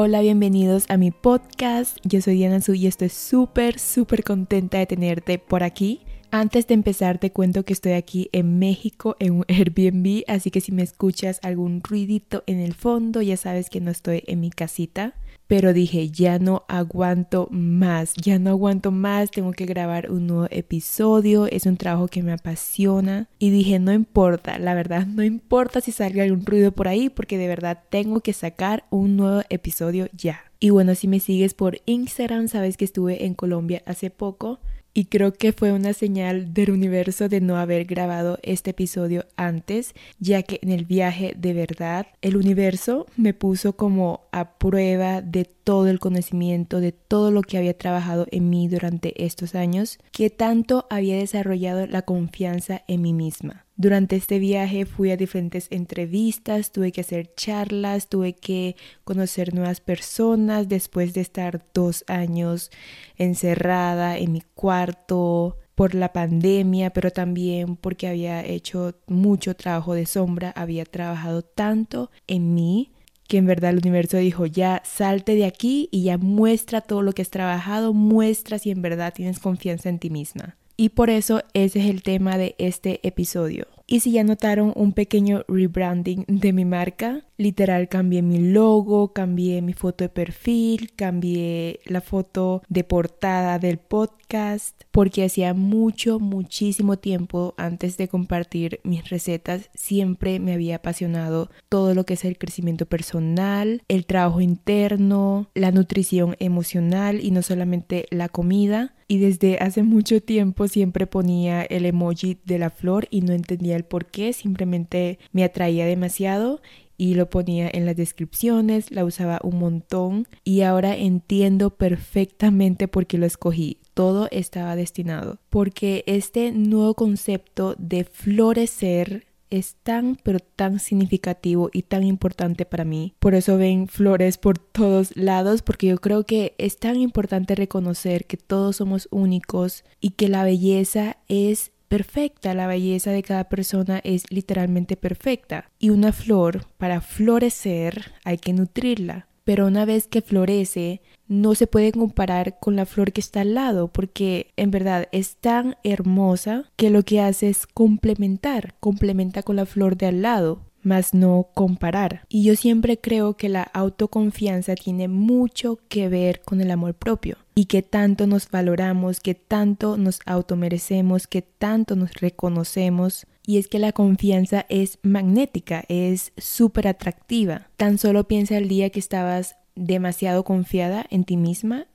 Hola, bienvenidos a mi podcast. Yo soy Diana Su y estoy súper, súper contenta de tenerte por aquí. Antes de empezar te cuento que estoy aquí en México en un Airbnb, así que si me escuchas algún ruidito en el fondo ya sabes que no estoy en mi casita pero dije, ya no aguanto más, ya no aguanto más, tengo que grabar un nuevo episodio, es un trabajo que me apasiona y dije, no importa, la verdad, no importa si salga algún ruido por ahí, porque de verdad tengo que sacar un nuevo episodio ya. Y bueno, si me sigues por Instagram, sabes que estuve en Colombia hace poco y creo que fue una señal del universo de no haber grabado este episodio antes, ya que en el viaje de verdad el universo me puso como a prueba de todo el conocimiento, de todo lo que había trabajado en mí durante estos años, que tanto había desarrollado la confianza en mí misma. Durante este viaje fui a diferentes entrevistas, tuve que hacer charlas, tuve que conocer nuevas personas después de estar dos años encerrada en mi cuarto por la pandemia, pero también porque había hecho mucho trabajo de sombra, había trabajado tanto en mí que en verdad el universo dijo, ya salte de aquí y ya muestra todo lo que has trabajado, muestra si en verdad tienes confianza en ti misma. Y por eso ese es el tema de este episodio. Y si ya notaron un pequeño rebranding de mi marca, literal cambié mi logo, cambié mi foto de perfil, cambié la foto de portada del podcast, porque hacía mucho, muchísimo tiempo antes de compartir mis recetas, siempre me había apasionado todo lo que es el crecimiento personal, el trabajo interno, la nutrición emocional y no solamente la comida. Y desde hace mucho tiempo siempre ponía el emoji de la flor y no entendía el por qué, simplemente me atraía demasiado y lo ponía en las descripciones, la usaba un montón y ahora entiendo perfectamente por qué lo escogí. Todo estaba destinado. Porque este nuevo concepto de florecer es tan pero tan significativo y tan importante para mí. Por eso ven flores por todos lados porque yo creo que es tan importante reconocer que todos somos únicos y que la belleza es perfecta, la belleza de cada persona es literalmente perfecta. Y una flor, para florecer, hay que nutrirla. Pero una vez que florece, no se puede comparar con la flor que está al lado, porque en verdad es tan hermosa que lo que hace es complementar, complementa con la flor de al lado más no comparar. Y yo siempre creo que la autoconfianza tiene mucho que ver con el amor propio y que tanto nos valoramos, que tanto nos automerecemos, que tanto nos reconocemos. Y es que la confianza es magnética, es súper atractiva. Tan solo piensa el día que estabas demasiado confiada en ti misma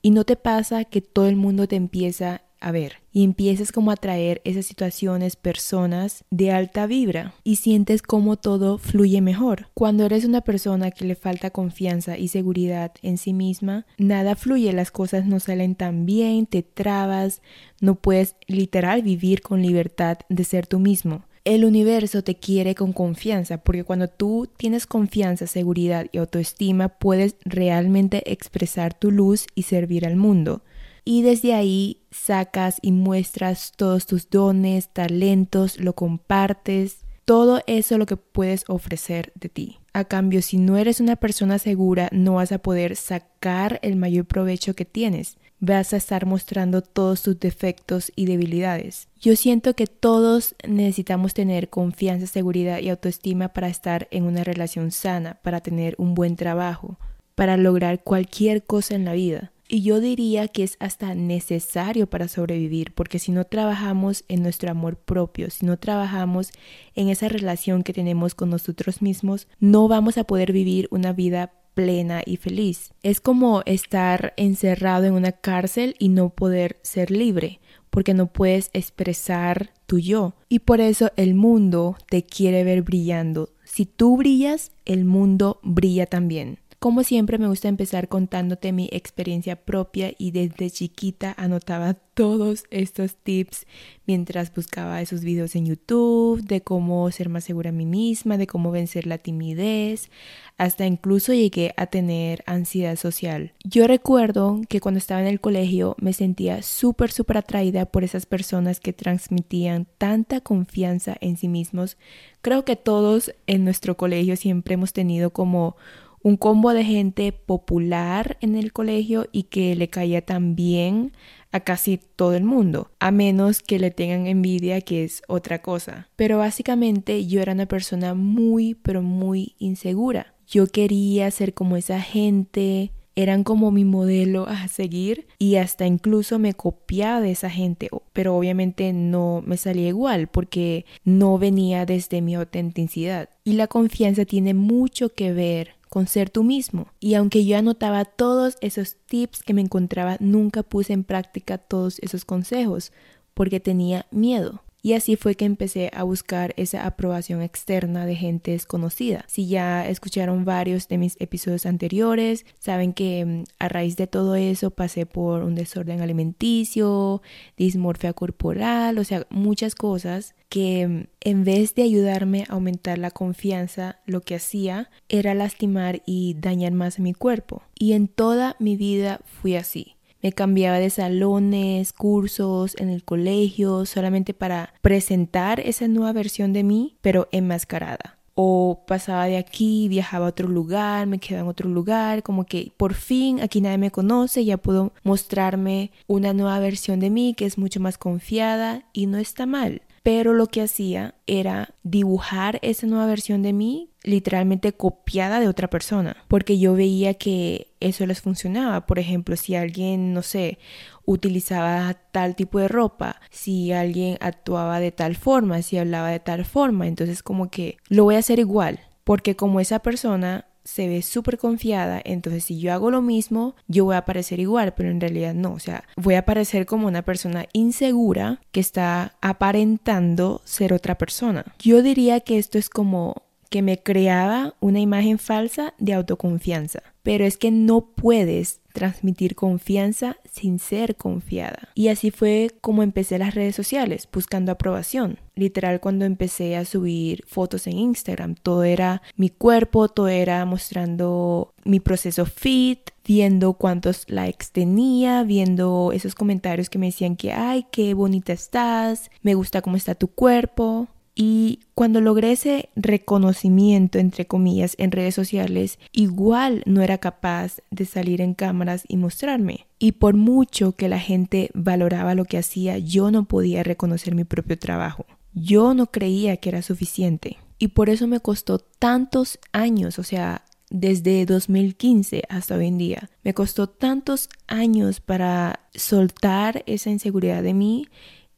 y no te pasa que todo el mundo te empieza a ver y empiezas como a traer esas situaciones, personas de alta vibra y sientes como todo fluye mejor. Cuando eres una persona que le falta confianza y seguridad en sí misma, nada fluye, las cosas no salen tan bien, te trabas, no puedes literal vivir con libertad de ser tú mismo. El universo te quiere con confianza, porque cuando tú tienes confianza, seguridad y autoestima, puedes realmente expresar tu luz y servir al mundo y desde ahí sacas y muestras todos tus dones, talentos, lo compartes, todo eso lo que puedes ofrecer de ti. A cambio, si no eres una persona segura, no vas a poder sacar el mayor provecho que tienes. Vas a estar mostrando todos tus defectos y debilidades. Yo siento que todos necesitamos tener confianza, seguridad y autoestima para estar en una relación sana, para tener un buen trabajo, para lograr cualquier cosa en la vida. Y yo diría que es hasta necesario para sobrevivir, porque si no trabajamos en nuestro amor propio, si no trabajamos en esa relación que tenemos con nosotros mismos, no vamos a poder vivir una vida plena y feliz. Es como estar encerrado en una cárcel y no poder ser libre, porque no puedes expresar tu yo. Y por eso el mundo te quiere ver brillando. Si tú brillas, el mundo brilla también. Como siempre me gusta empezar contándote mi experiencia propia y desde chiquita anotaba todos estos tips mientras buscaba esos videos en YouTube de cómo ser más segura a mí misma, de cómo vencer la timidez, hasta incluso llegué a tener ansiedad social. Yo recuerdo que cuando estaba en el colegio me sentía súper, súper atraída por esas personas que transmitían tanta confianza en sí mismos. Creo que todos en nuestro colegio siempre hemos tenido como un combo de gente popular en el colegio y que le caía tan bien a casi todo el mundo, a menos que le tengan envidia, que es otra cosa. Pero básicamente yo era una persona muy, pero muy insegura. Yo quería ser como esa gente, eran como mi modelo a seguir y hasta incluso me copiaba de esa gente, pero obviamente no me salía igual porque no venía desde mi autenticidad. Y la confianza tiene mucho que ver con ser tú mismo. Y aunque yo anotaba todos esos tips que me encontraba, nunca puse en práctica todos esos consejos porque tenía miedo. Y así fue que empecé a buscar esa aprobación externa de gente desconocida. Si ya escucharon varios de mis episodios anteriores, saben que mm, a raíz de todo eso pasé por un desorden alimenticio, dismorfia corporal, o sea, muchas cosas que mm, en vez de ayudarme a aumentar la confianza, lo que hacía era lastimar y dañar más a mi cuerpo. Y en toda mi vida fui así. Me cambiaba de salones, cursos, en el colegio, solamente para presentar esa nueva versión de mí, pero enmascarada. O pasaba de aquí, viajaba a otro lugar, me quedaba en otro lugar, como que por fin aquí nadie me conoce, ya puedo mostrarme una nueva versión de mí que es mucho más confiada y no está mal pero lo que hacía era dibujar esa nueva versión de mí literalmente copiada de otra persona, porque yo veía que eso les funcionaba. Por ejemplo, si alguien, no sé, utilizaba tal tipo de ropa, si alguien actuaba de tal forma, si hablaba de tal forma, entonces como que lo voy a hacer igual, porque como esa persona se ve súper confiada, entonces si yo hago lo mismo, yo voy a parecer igual, pero en realidad no, o sea, voy a parecer como una persona insegura que está aparentando ser otra persona. Yo diría que esto es como que me creaba una imagen falsa de autoconfianza. Pero es que no puedes transmitir confianza sin ser confiada. Y así fue como empecé las redes sociales, buscando aprobación. Literal, cuando empecé a subir fotos en Instagram, todo era mi cuerpo, todo era mostrando mi proceso fit, viendo cuántos likes tenía, viendo esos comentarios que me decían que, ay, qué bonita estás, me gusta cómo está tu cuerpo. Y cuando logré ese reconocimiento, entre comillas, en redes sociales, igual no era capaz de salir en cámaras y mostrarme. Y por mucho que la gente valoraba lo que hacía, yo no podía reconocer mi propio trabajo. Yo no creía que era suficiente. Y por eso me costó tantos años, o sea, desde 2015 hasta hoy en día. Me costó tantos años para soltar esa inseguridad de mí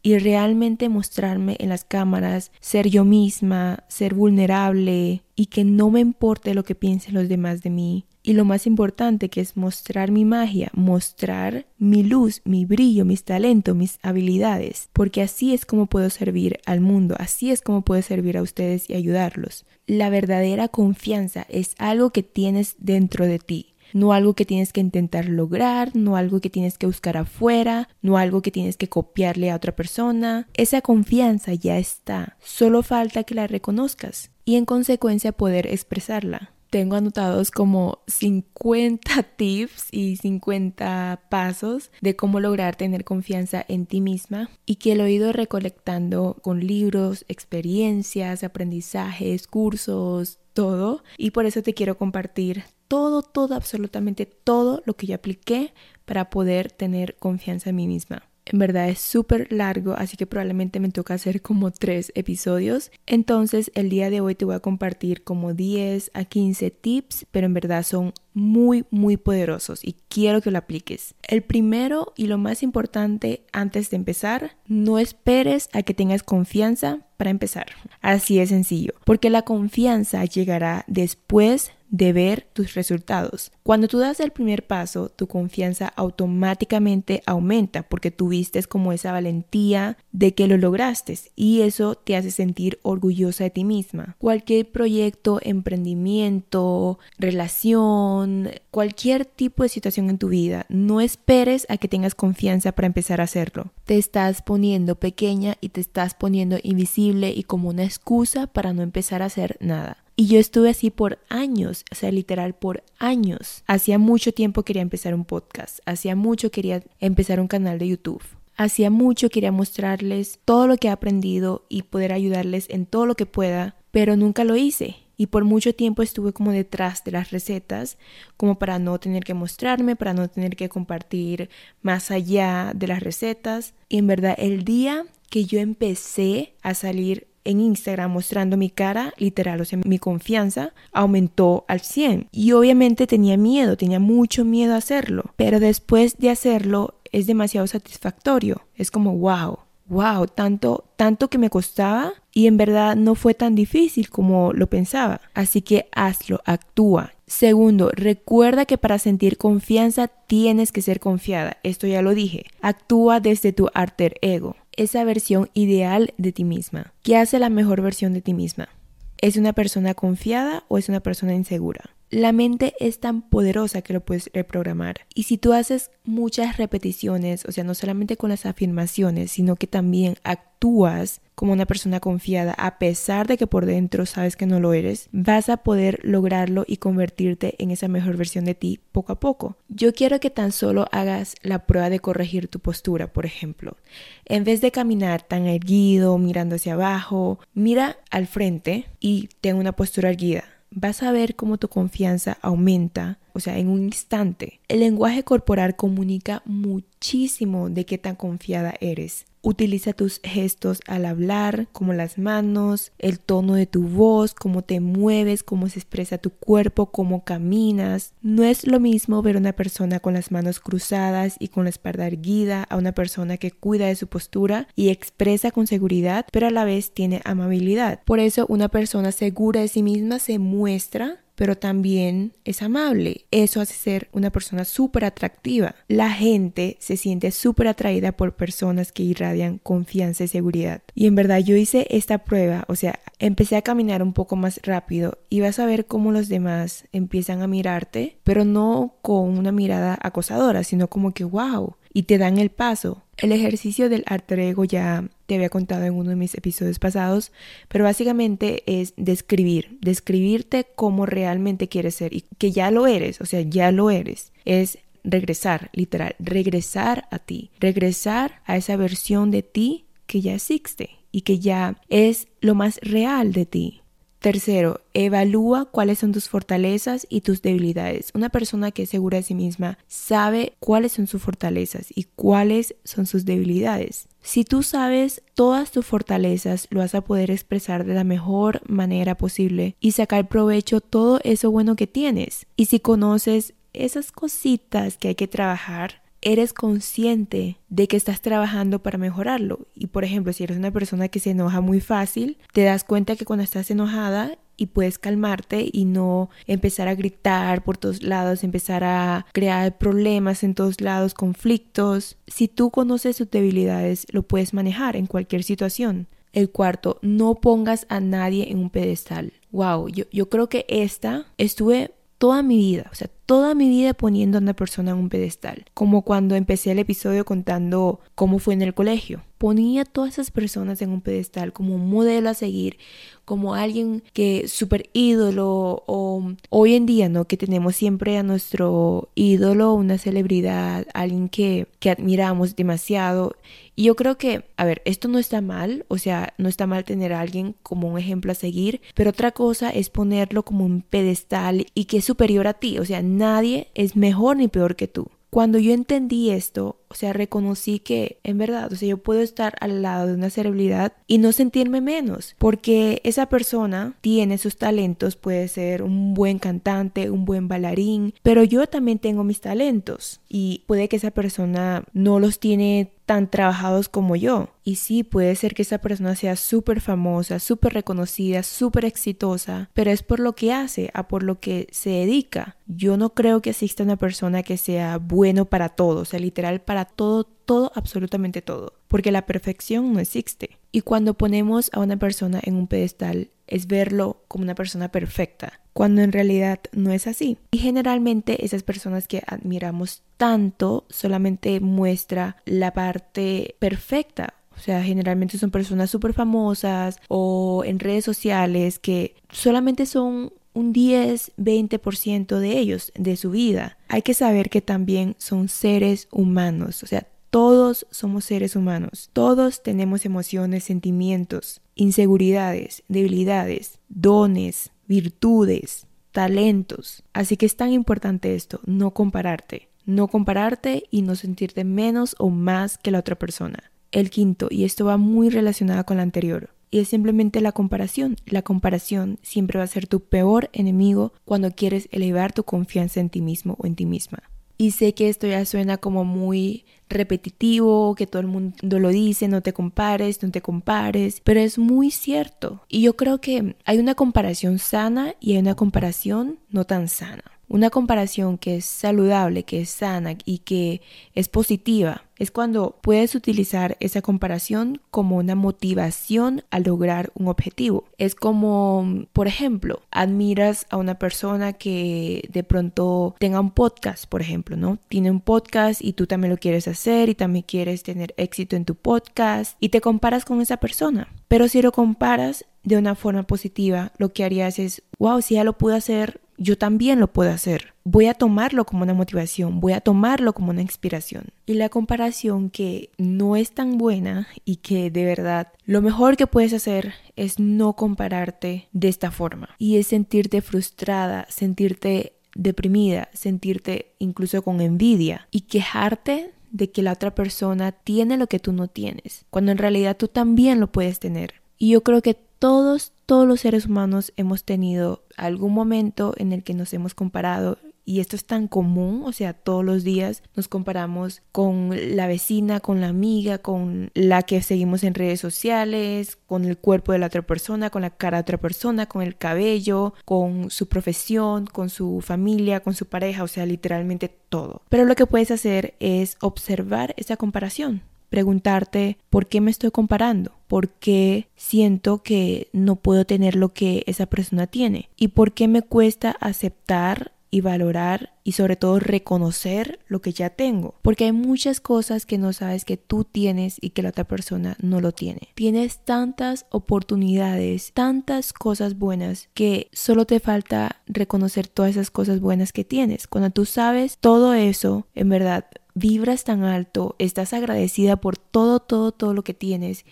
y realmente mostrarme en las cámaras, ser yo misma, ser vulnerable y que no me importe lo que piensen los demás de mí. Y lo más importante que es mostrar mi magia, mostrar mi luz, mi brillo, mis talentos, mis habilidades, porque así es como puedo servir al mundo, así es como puedo servir a ustedes y ayudarlos. La verdadera confianza es algo que tienes dentro de ti no algo que tienes que intentar lograr, no algo que tienes que buscar afuera, no algo que tienes que copiarle a otra persona. Esa confianza ya está, solo falta que la reconozcas y en consecuencia poder expresarla. Tengo anotados como 50 tips y 50 pasos de cómo lograr tener confianza en ti misma y que lo he ido recolectando con libros, experiencias, aprendizajes, cursos, todo. Y por eso te quiero compartir todo, todo, absolutamente todo lo que yo apliqué para poder tener confianza en mí misma. En verdad es súper largo, así que probablemente me toca hacer como tres episodios. Entonces el día de hoy te voy a compartir como 10 a 15 tips, pero en verdad son muy, muy poderosos y quiero que lo apliques. El primero y lo más importante antes de empezar, no esperes a que tengas confianza para empezar. Así es sencillo, porque la confianza llegará después de ver tus resultados. Cuando tú das el primer paso, tu confianza automáticamente aumenta porque tuviste como esa valentía de que lo lograste y eso te hace sentir orgullosa de ti misma. Cualquier proyecto, emprendimiento, relación, cualquier tipo de situación en tu vida, no esperes a que tengas confianza para empezar a hacerlo. Te estás poniendo pequeña y te estás poniendo invisible y como una excusa para no empezar a hacer nada. Y yo estuve así por años, o sea, literal por años. Hacía mucho tiempo quería empezar un podcast, hacía mucho quería empezar un canal de YouTube. Hacía mucho quería mostrarles todo lo que he aprendido y poder ayudarles en todo lo que pueda, pero nunca lo hice. Y por mucho tiempo estuve como detrás de las recetas, como para no tener que mostrarme, para no tener que compartir más allá de las recetas. Y en verdad el día que yo empecé a salir en Instagram mostrando mi cara, literal, o sea, mi confianza aumentó al 100. Y obviamente tenía miedo, tenía mucho miedo a hacerlo, pero después de hacerlo es demasiado satisfactorio. Es como, wow, wow, tanto, tanto que me costaba y en verdad no fue tan difícil como lo pensaba. Así que hazlo, actúa. Segundo, recuerda que para sentir confianza tienes que ser confiada. Esto ya lo dije. Actúa desde tu alter ego esa versión ideal de ti misma. ¿Qué hace la mejor versión de ti misma? ¿Es una persona confiada o es una persona insegura? La mente es tan poderosa que lo puedes reprogramar. Y si tú haces muchas repeticiones, o sea, no solamente con las afirmaciones, sino que también actúas como una persona confiada, a pesar de que por dentro sabes que no lo eres, vas a poder lograrlo y convertirte en esa mejor versión de ti poco a poco. Yo quiero que tan solo hagas la prueba de corregir tu postura, por ejemplo. En vez de caminar tan erguido, mirando hacia abajo, mira al frente y ten una postura erguida vas a ver cómo tu confianza aumenta, o sea, en un instante. El lenguaje corporal comunica muchísimo de qué tan confiada eres. Utiliza tus gestos al hablar, como las manos, el tono de tu voz, cómo te mueves, cómo se expresa tu cuerpo, cómo caminas. No es lo mismo ver a una persona con las manos cruzadas y con la espalda erguida a una persona que cuida de su postura y expresa con seguridad, pero a la vez tiene amabilidad. Por eso una persona segura de sí misma se muestra pero también es amable. Eso hace ser una persona súper atractiva. La gente se siente súper atraída por personas que irradian confianza y seguridad. Y en verdad yo hice esta prueba, o sea, empecé a caminar un poco más rápido y vas a ver cómo los demás empiezan a mirarte, pero no con una mirada acosadora, sino como que, wow, y te dan el paso. El ejercicio del alter ya te había contado en uno de mis episodios pasados, pero básicamente es describir, describirte cómo realmente quieres ser y que ya lo eres, o sea, ya lo eres. Es regresar, literal, regresar a ti, regresar a esa versión de ti que ya existe y que ya es lo más real de ti. Tercero, evalúa cuáles son tus fortalezas y tus debilidades. Una persona que es segura de sí misma sabe cuáles son sus fortalezas y cuáles son sus debilidades. Si tú sabes todas tus fortalezas, lo vas a poder expresar de la mejor manera posible y sacar provecho todo eso bueno que tienes. Y si conoces esas cositas que hay que trabajar, eres consciente de que estás trabajando para mejorarlo. Y por ejemplo, si eres una persona que se enoja muy fácil, te das cuenta que cuando estás enojada y puedes calmarte y no empezar a gritar por todos lados, empezar a crear problemas en todos lados, conflictos. Si tú conoces tus debilidades, lo puedes manejar en cualquier situación. El cuarto, no pongas a nadie en un pedestal. Wow, yo, yo creo que esta estuve toda mi vida, o sea, toda mi vida poniendo a una persona en un pedestal, como cuando empecé el episodio contando cómo fue en el colegio. Ponía todas esas personas en un pedestal como un modelo a seguir, como alguien que súper ídolo o hoy en día, ¿no? Que tenemos siempre a nuestro ídolo, una celebridad, alguien que, que admiramos demasiado. Y yo creo que, a ver, esto no está mal, o sea, no está mal tener a alguien como un ejemplo a seguir, pero otra cosa es ponerlo como un pedestal y que es superior a ti, o sea, nadie es mejor ni peor que tú. Cuando yo entendí esto, o sea, reconocí que en verdad, o sea, yo puedo estar al lado de una celebridad y no sentirme menos, porque esa persona tiene sus talentos, puede ser un buen cantante, un buen bailarín, pero yo también tengo mis talentos y puede que esa persona no los tiene tan trabajados como yo. Y sí, puede ser que esa persona sea súper famosa, súper reconocida, súper exitosa, pero es por lo que hace, a por lo que se dedica. Yo no creo que exista una persona que sea bueno para todo, o sea, literal para todo, todo, absolutamente todo, porque la perfección no existe. Y cuando ponemos a una persona en un pedestal, es verlo como una persona perfecta, cuando en realidad no es así. Y generalmente esas personas que admiramos tanto solamente muestra la parte perfecta. O sea, generalmente son personas súper famosas o en redes sociales que solamente son un 10, 20% de ellos, de su vida. Hay que saber que también son seres humanos, o sea, todos somos seres humanos, todos tenemos emociones, sentimientos, inseguridades, debilidades, dones, virtudes, talentos. Así que es tan importante esto, no compararte. No compararte y no sentirte menos o más que la otra persona. El quinto, y esto va muy relacionado con la anterior, y es simplemente la comparación. La comparación siempre va a ser tu peor enemigo cuando quieres elevar tu confianza en ti mismo o en ti misma. Y sé que esto ya suena como muy repetitivo, que todo el mundo lo dice, no te compares, no te compares, pero es muy cierto. Y yo creo que hay una comparación sana y hay una comparación no tan sana. Una comparación que es saludable, que es sana y que es positiva es cuando puedes utilizar esa comparación como una motivación a lograr un objetivo. Es como, por ejemplo, admiras a una persona que de pronto tenga un podcast, por ejemplo, ¿no? Tiene un podcast y tú también lo quieres hacer y también quieres tener éxito en tu podcast y te comparas con esa persona. Pero si lo comparas de una forma positiva, lo que harías es, wow, si ya lo pude hacer, yo también lo puedo hacer. Voy a tomarlo como una motivación, voy a tomarlo como una inspiración. Y la comparación que no es tan buena y que de verdad lo mejor que puedes hacer es no compararte de esta forma. Y es sentirte frustrada, sentirte deprimida, sentirte incluso con envidia y quejarte de que la otra persona tiene lo que tú no tienes, cuando en realidad tú también lo puedes tener. Y yo creo que todos, todos los seres humanos hemos tenido algún momento en el que nos hemos comparado y esto es tan común, o sea, todos los días nos comparamos con la vecina, con la amiga, con la que seguimos en redes sociales, con el cuerpo de la otra persona, con la cara de otra persona, con el cabello, con su profesión, con su familia, con su pareja, o sea, literalmente todo. Pero lo que puedes hacer es observar esa comparación preguntarte por qué me estoy comparando, por qué siento que no puedo tener lo que esa persona tiene y por qué me cuesta aceptar y valorar y sobre todo reconocer lo que ya tengo. Porque hay muchas cosas que no sabes que tú tienes y que la otra persona no lo tiene. Tienes tantas oportunidades, tantas cosas buenas que solo te falta reconocer todas esas cosas buenas que tienes. Cuando tú sabes todo eso, en verdad vibras tan alto, estás agradecida por todo, todo, todo lo que tienes,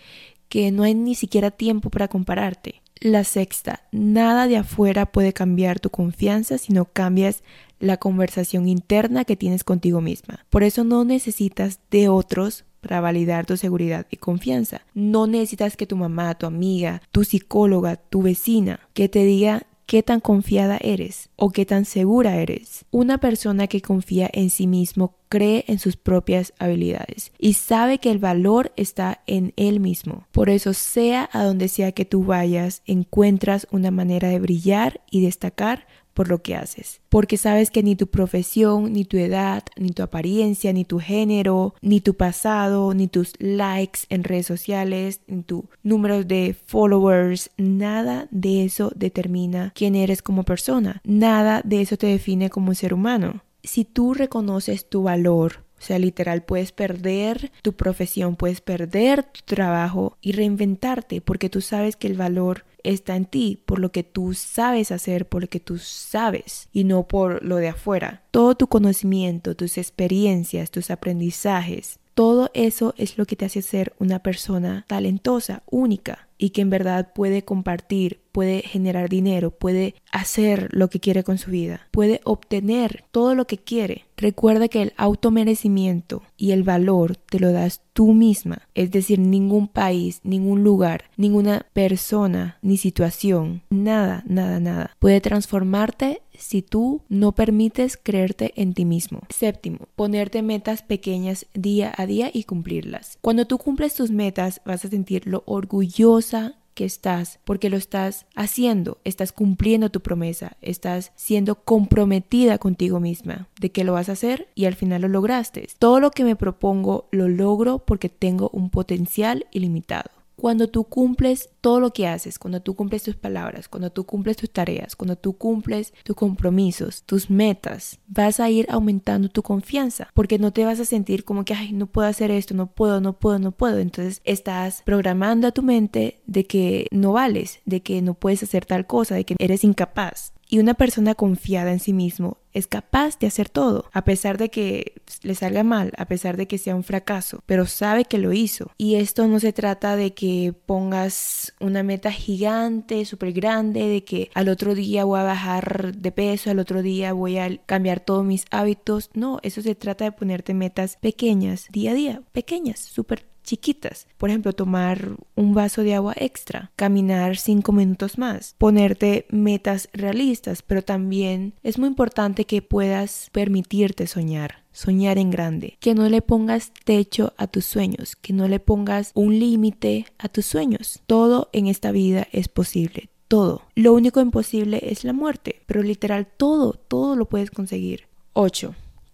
que no hay ni siquiera tiempo para compararte. La sexta, nada de afuera puede cambiar tu confianza si no cambias la conversación interna que tienes contigo misma. Por eso no necesitas de otros para validar tu seguridad y confianza. No necesitas que tu mamá, tu amiga, tu psicóloga, tu vecina, que te diga qué tan confiada eres o qué tan segura eres. Una persona que confía en sí mismo cree en sus propias habilidades y sabe que el valor está en él mismo. Por eso, sea a donde sea que tú vayas, encuentras una manera de brillar y destacar por lo que haces. Porque sabes que ni tu profesión, ni tu edad, ni tu apariencia, ni tu género, ni tu pasado, ni tus likes en redes sociales, ni tu número de followers, nada de eso determina quién eres como persona. Nada de eso te define como ser humano. Si tú reconoces tu valor, o sea, literal, puedes perder tu profesión, puedes perder tu trabajo y reinventarte porque tú sabes que el valor está en ti, por lo que tú sabes hacer, por lo que tú sabes y no por lo de afuera. Todo tu conocimiento, tus experiencias, tus aprendizajes, todo eso es lo que te hace ser una persona talentosa, única y que en verdad puede compartir, puede generar dinero, puede hacer lo que quiere con su vida, puede obtener todo lo que quiere. Recuerda que el automerecimiento y el valor te lo das tú misma, es decir, ningún país, ningún lugar, ninguna persona ni situación, nada, nada, nada puede transformarte si tú no permites creerte en ti mismo. Séptimo, ponerte metas pequeñas día a día y cumplirlas. Cuando tú cumples tus metas vas a sentir lo orgullosa que estás, porque lo estás haciendo, estás cumpliendo tu promesa, estás siendo comprometida contigo misma de que lo vas a hacer y al final lo lograste. Todo lo que me propongo lo logro porque tengo un potencial ilimitado. Cuando tú cumples todo lo que haces, cuando tú cumples tus palabras, cuando tú cumples tus tareas, cuando tú cumples tus compromisos, tus metas, vas a ir aumentando tu confianza, porque no te vas a sentir como que, no puedo hacer esto, no puedo, no puedo, no puedo. Entonces estás programando a tu mente de que no vales, de que no puedes hacer tal cosa, de que eres incapaz. Y una persona confiada en sí mismo es capaz de hacer todo, a pesar de que le salga mal, a pesar de que sea un fracaso, pero sabe que lo hizo. Y esto no se trata de que pongas una meta gigante, súper grande, de que al otro día voy a bajar de peso, al otro día voy a cambiar todos mis hábitos. No, eso se trata de ponerte metas pequeñas, día a día, pequeñas, súper chiquitas. Por ejemplo, tomar un vaso de agua extra, caminar cinco minutos más, ponerte metas realistas, pero también es muy importante que puedas permitirte soñar. Soñar en grande, que no le pongas techo a tus sueños, que no le pongas un límite a tus sueños. Todo en esta vida es posible, todo. Lo único imposible es la muerte, pero literal todo, todo lo puedes conseguir. 8.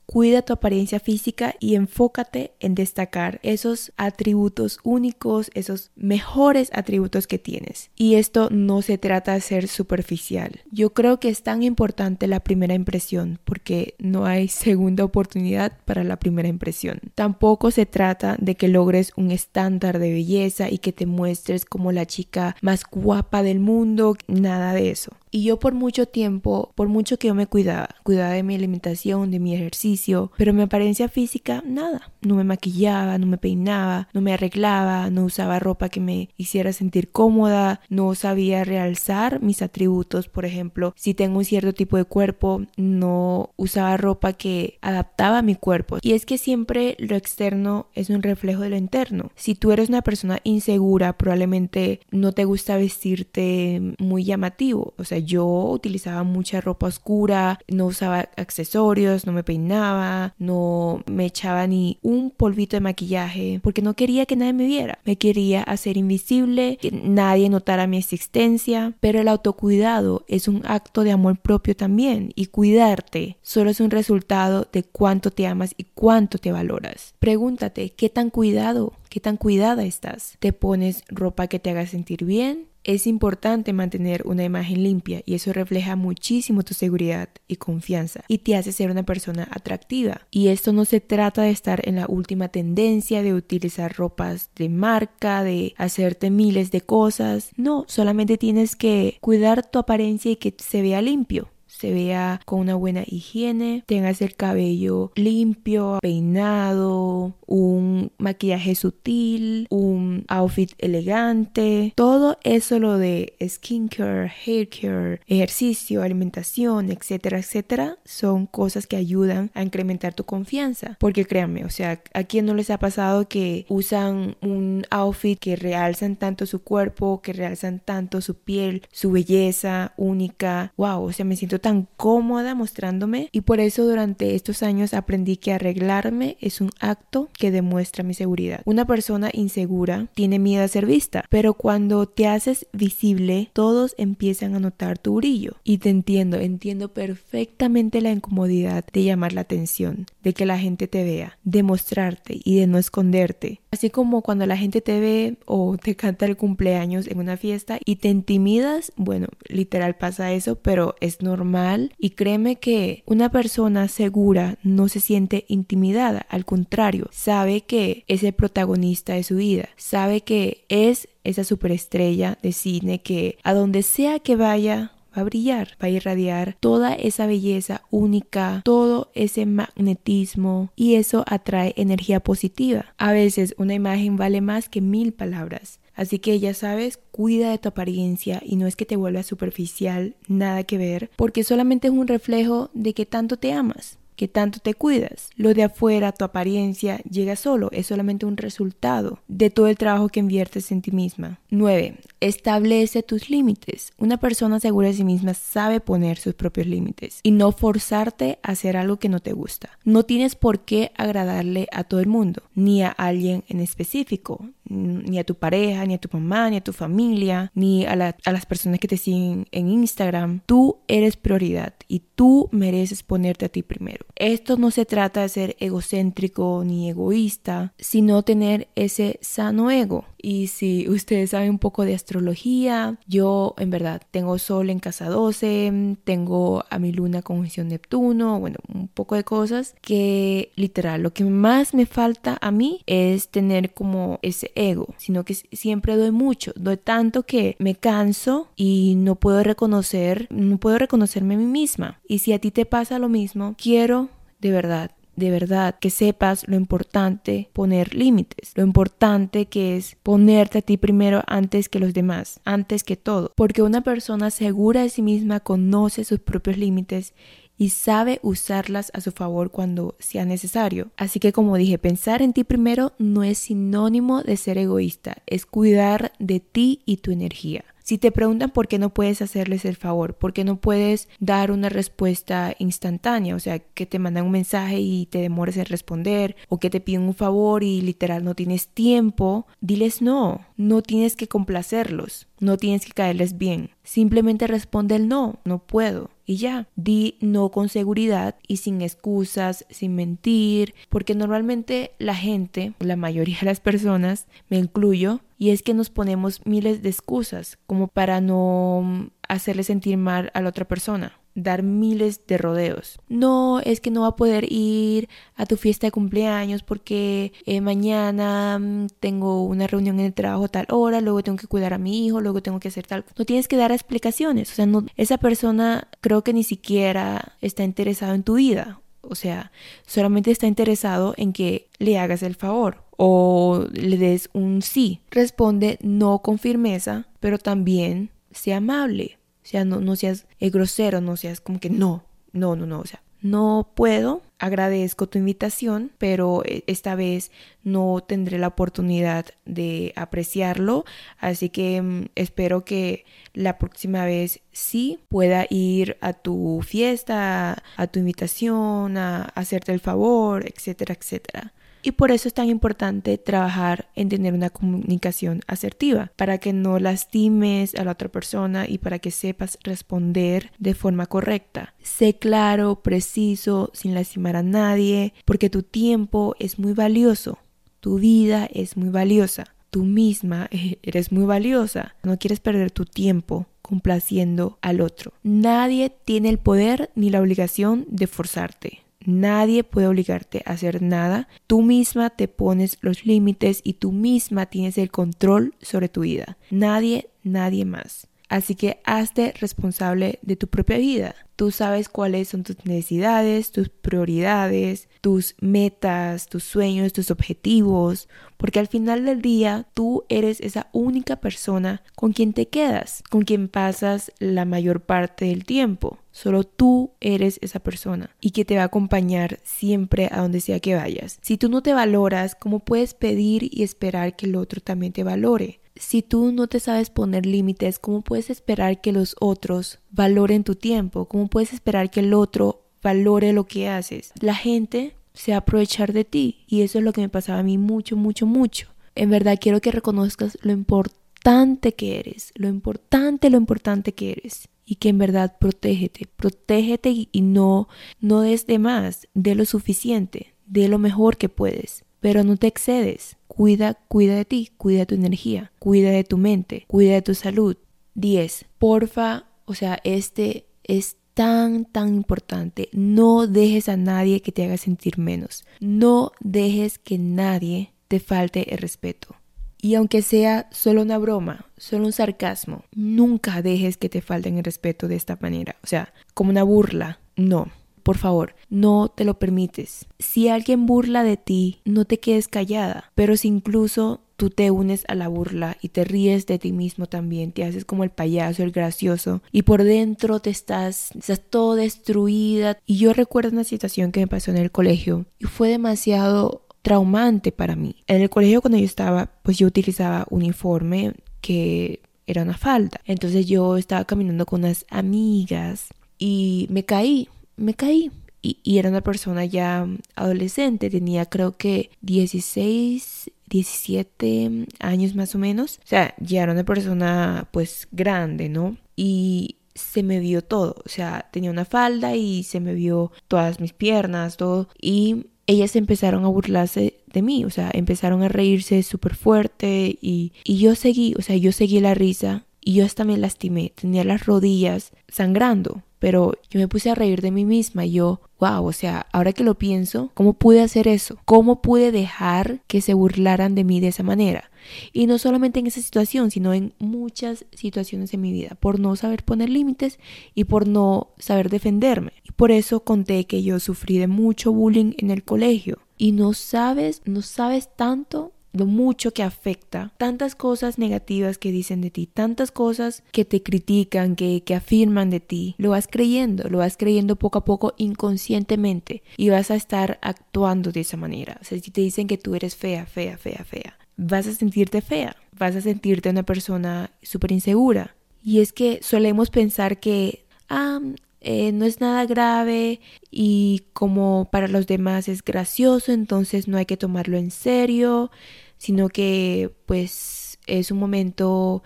Cuida tu apariencia física y enfócate en destacar esos atributos únicos, esos mejores atributos que tienes. Y esto no se trata de ser superficial. Yo creo que es tan importante la primera impresión porque no hay segunda oportunidad para la primera impresión. Tampoco se trata de que logres un estándar de belleza y que te muestres como la chica más guapa del mundo, nada de eso. Y yo por mucho tiempo, por mucho que yo me cuidaba, cuidaba de mi alimentación, de mi ejercicio, pero mi apariencia física, nada. No me maquillaba, no me peinaba, no me arreglaba, no usaba ropa que me hiciera sentir cómoda, no sabía realzar mis atributos. Por ejemplo, si tengo un cierto tipo de cuerpo, no usaba ropa que adaptaba a mi cuerpo. Y es que siempre lo externo es un reflejo de lo interno. Si tú eres una persona insegura, probablemente no te gusta vestirte muy llamativo. O sea, yo utilizaba mucha ropa oscura, no usaba accesorios, no me peinaba, no me echaba ni un polvito de maquillaje porque no quería que nadie me viera. Me quería hacer invisible, que nadie notara mi existencia, pero el autocuidado es un acto de amor propio también y cuidarte solo es un resultado de cuánto te amas y cuánto te valoras. Pregúntate, ¿qué tan cuidado, qué tan cuidada estás? ¿Te pones ropa que te haga sentir bien? Es importante mantener una imagen limpia y eso refleja muchísimo tu seguridad y confianza y te hace ser una persona atractiva. Y esto no se trata de estar en la última tendencia de utilizar ropas de marca, de hacerte miles de cosas. No, solamente tienes que cuidar tu apariencia y que se vea limpio se vea con una buena higiene, tengas el cabello limpio, peinado, un maquillaje sutil, un outfit elegante, todo eso lo de skincare, hair care, ejercicio, alimentación, etcétera, etcétera, son cosas que ayudan a incrementar tu confianza. Porque créanme, o sea, a quién no les ha pasado que usan un outfit que realzan tanto su cuerpo, que realzan tanto su piel, su belleza única. Wow, o sea, me siento tan cómoda mostrándome y por eso durante estos años aprendí que arreglarme es un acto que demuestra mi seguridad. Una persona insegura tiene miedo a ser vista, pero cuando te haces visible, todos empiezan a notar tu brillo. Y te entiendo, entiendo perfectamente la incomodidad de llamar la atención, de que la gente te vea, de mostrarte y de no esconderte. Así como cuando la gente te ve o te canta el cumpleaños en una fiesta y te intimidas, bueno, literal pasa eso, pero es normal y créeme que una persona segura no se siente intimidada, al contrario, sabe que es el protagonista de su vida, sabe que es esa superestrella de cine que a donde sea que vaya va a brillar, va a irradiar toda esa belleza única, todo ese magnetismo y eso atrae energía positiva. A veces una imagen vale más que mil palabras. Así que ya sabes, cuida de tu apariencia y no es que te vuelva superficial, nada que ver, porque solamente es un reflejo de que tanto te amas que tanto te cuidas. Lo de afuera, tu apariencia, llega solo, es solamente un resultado de todo el trabajo que inviertes en ti misma. 9. Establece tus límites. Una persona segura de sí misma sabe poner sus propios límites y no forzarte a hacer algo que no te gusta. No tienes por qué agradarle a todo el mundo, ni a alguien en específico, ni a tu pareja, ni a tu mamá, ni a tu familia, ni a, las personas que te siguen en Instagram. Tú eres prioridad y tú mereces ponerte a ti primero. Esto no se trata de ser egocéntrico ni egoísta, sino tener ese sano ego Y si ustedes saben un poco de astrología, yo en verdad tengo Sol en casa 12, tengo a mi luna conjunción Neptuno, bueno, un poco de cosas que literal lo que más me falta a mí es tener como ese ego, sino que siempre doy mucho, doy tanto que me canso y no puedo reconocer, no puedo reconocerme a mí misma. Y si a ti te pasa lo mismo, quiero de verdad de verdad que sepas lo importante poner límites, lo importante que es ponerte a ti primero antes que los demás, antes que todo, porque una persona segura de sí misma conoce sus propios límites y sabe usarlas a su favor cuando sea necesario. Así que como dije, pensar en ti primero no es sinónimo de ser egoísta, es cuidar de ti y tu energía. Si te preguntan por qué no puedes hacerles el favor, por qué no puedes dar una respuesta instantánea, o sea, que te mandan un mensaje y te demores en responder, o que te piden un favor y literal no tienes tiempo, diles no, no tienes que complacerlos, no tienes que caerles bien, simplemente responde el no, no puedo y ya. Di no con seguridad y sin excusas, sin mentir, porque normalmente la gente, la mayoría de las personas, me incluyo, y es que nos ponemos miles de excusas como para no hacerle sentir mal a la otra persona dar miles de rodeos. No, es que no va a poder ir a tu fiesta de cumpleaños porque eh, mañana mm, tengo una reunión en el trabajo a tal hora, luego tengo que cuidar a mi hijo, luego tengo que hacer tal. No tienes que dar explicaciones, o sea, no, esa persona creo que ni siquiera está interesado en tu vida. O sea, solamente está interesado en que le hagas el favor o le des un sí. Responde no con firmeza, pero también sea amable. O sea, no, no seas eh, grosero, no seas como que no, no, no, no. O sea, no puedo, agradezco tu invitación, pero eh, esta vez no tendré la oportunidad de apreciarlo, así que mm, espero que la próxima vez sí pueda ir a tu fiesta, a tu invitación, a hacerte el favor, etcétera, etcétera. Y por eso es tan importante trabajar en tener una comunicación asertiva, para que no lastimes a la otra persona y para que sepas responder de forma correcta. Sé claro, preciso, sin lastimar a nadie, porque tu tiempo es muy valioso, tu vida es muy valiosa, tú misma eres muy valiosa. No quieres perder tu tiempo complaciendo al otro. Nadie tiene el poder ni la obligación de forzarte. Nadie puede obligarte a hacer nada. Tú misma te pones los límites y tú misma tienes el control sobre tu vida. Nadie, nadie más. Así que hazte responsable de tu propia vida. Tú sabes cuáles son tus necesidades, tus prioridades, tus metas, tus sueños, tus objetivos, porque al final del día tú eres esa única persona con quien te quedas, con quien pasas la mayor parte del tiempo. Solo tú eres esa persona y que te va a acompañar siempre a donde sea que vayas. Si tú no te valoras, ¿cómo puedes pedir y esperar que el otro también te valore? Si tú no te sabes poner límites, ¿cómo puedes esperar que los otros valoren tu tiempo? ¿Cómo puedes esperar que el otro valore lo que haces? La gente se va a aprovechar de ti y eso es lo que me pasaba a mí mucho, mucho, mucho. En verdad quiero que reconozcas lo importante que eres, lo importante, lo importante que eres y que en verdad protégete, protégete y no no des de más, de lo suficiente, de lo mejor que puedes, pero no te excedes. Cuida, cuida de ti, cuida de tu energía, cuida de tu mente, cuida de tu salud. 10. Porfa, o sea, este es tan, tan importante. No dejes a nadie que te haga sentir menos. No dejes que nadie te falte el respeto. Y aunque sea solo una broma, solo un sarcasmo, nunca dejes que te falten el respeto de esta manera. O sea, como una burla. No. Por favor, no te lo permites. Si alguien burla de ti, no te quedes callada. Pero si incluso tú te unes a la burla y te ríes de ti mismo también, te haces como el payaso, el gracioso, y por dentro te estás, estás todo destruida. Y yo recuerdo una situación que me pasó en el colegio y fue demasiado traumante para mí. En el colegio cuando yo estaba, pues yo utilizaba uniforme que era una falda. Entonces yo estaba caminando con unas amigas y me caí me caí. Y, era una persona ya adolescente, tenía creo que 16, 17 años más o menos. O sea, ya era una persona pues grande, ¿no? Y se me vio todo, o sea, tenía una falda y se me vio todas mis piernas, todo. Y ellas empezaron a burlarse de mí, o sea, empezaron a reírse súper fuerte y, y yo seguí, o sea, yo seguí la risa y yo hasta me lastimé, tenía las rodillas sangrando, pero yo me puse a reír de mí misma y yo, wow, o sea, ahora que lo pienso, ¿cómo pude hacer eso? ¿Cómo pude dejar que se burlaran de mí de esa manera? Y no solamente en esa situación, sino en muchas situaciones en mi vida, por no saber poner límites y por no saber defenderme. Y por eso conté que yo sufrí de mucho bullying en el colegio. Y no sabes, no sabes tanto mucho que afecta, tantas cosas negativas que dicen de ti, tantas cosas que te critican, que, que afirman de ti, lo vas creyendo, lo vas creyendo poco a poco inconscientemente y vas a estar actuando de esa manera. Si te dicen que tú eres fea, fea, fea, fea, vas a sentirte fea, vas a sentirte una persona súper insegura. Y es que solemos pensar que, ah, eh, no es nada grave y como para los demás es gracioso, entonces no hay que tomarlo en serio, sino que pues es un momento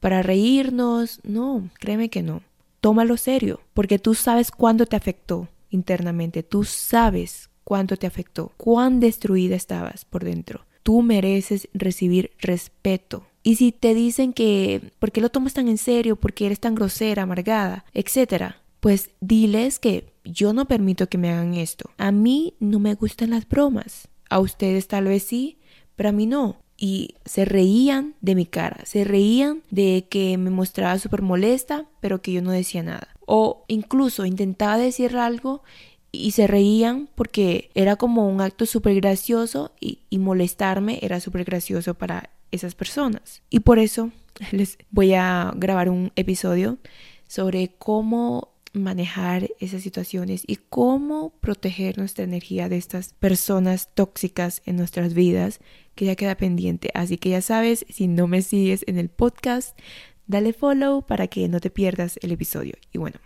para reírnos. No, créeme que no. Tómalo serio, porque tú sabes cuándo te afectó internamente, tú sabes cuánto te afectó, cuán destruida estabas por dentro. Tú mereces recibir respeto. Y si te dicen que, ¿por qué lo tomas tan en serio? ¿Por qué eres tan grosera, amargada? Etcétera pues diles que yo no permito que me hagan esto. A mí no me gustan las bromas. A ustedes tal vez sí, pero mí no. Y se reían de mi cara, se reían de que me mostraba súper molesta, pero que yo no decía nada. O incluso intentaba decir algo y se reían porque era como un acto súper gracioso y, y molestarme era súper gracioso para esas personas. Y por eso les voy a grabar un episodio sobre cómo manejar esas situaciones y cómo proteger nuestra energía de estas personas tóxicas en nuestras vidas que ya queda pendiente. Así que ya sabes, si no me sigues en el podcast, dale follow para que no te pierdas el episodio. Y bueno,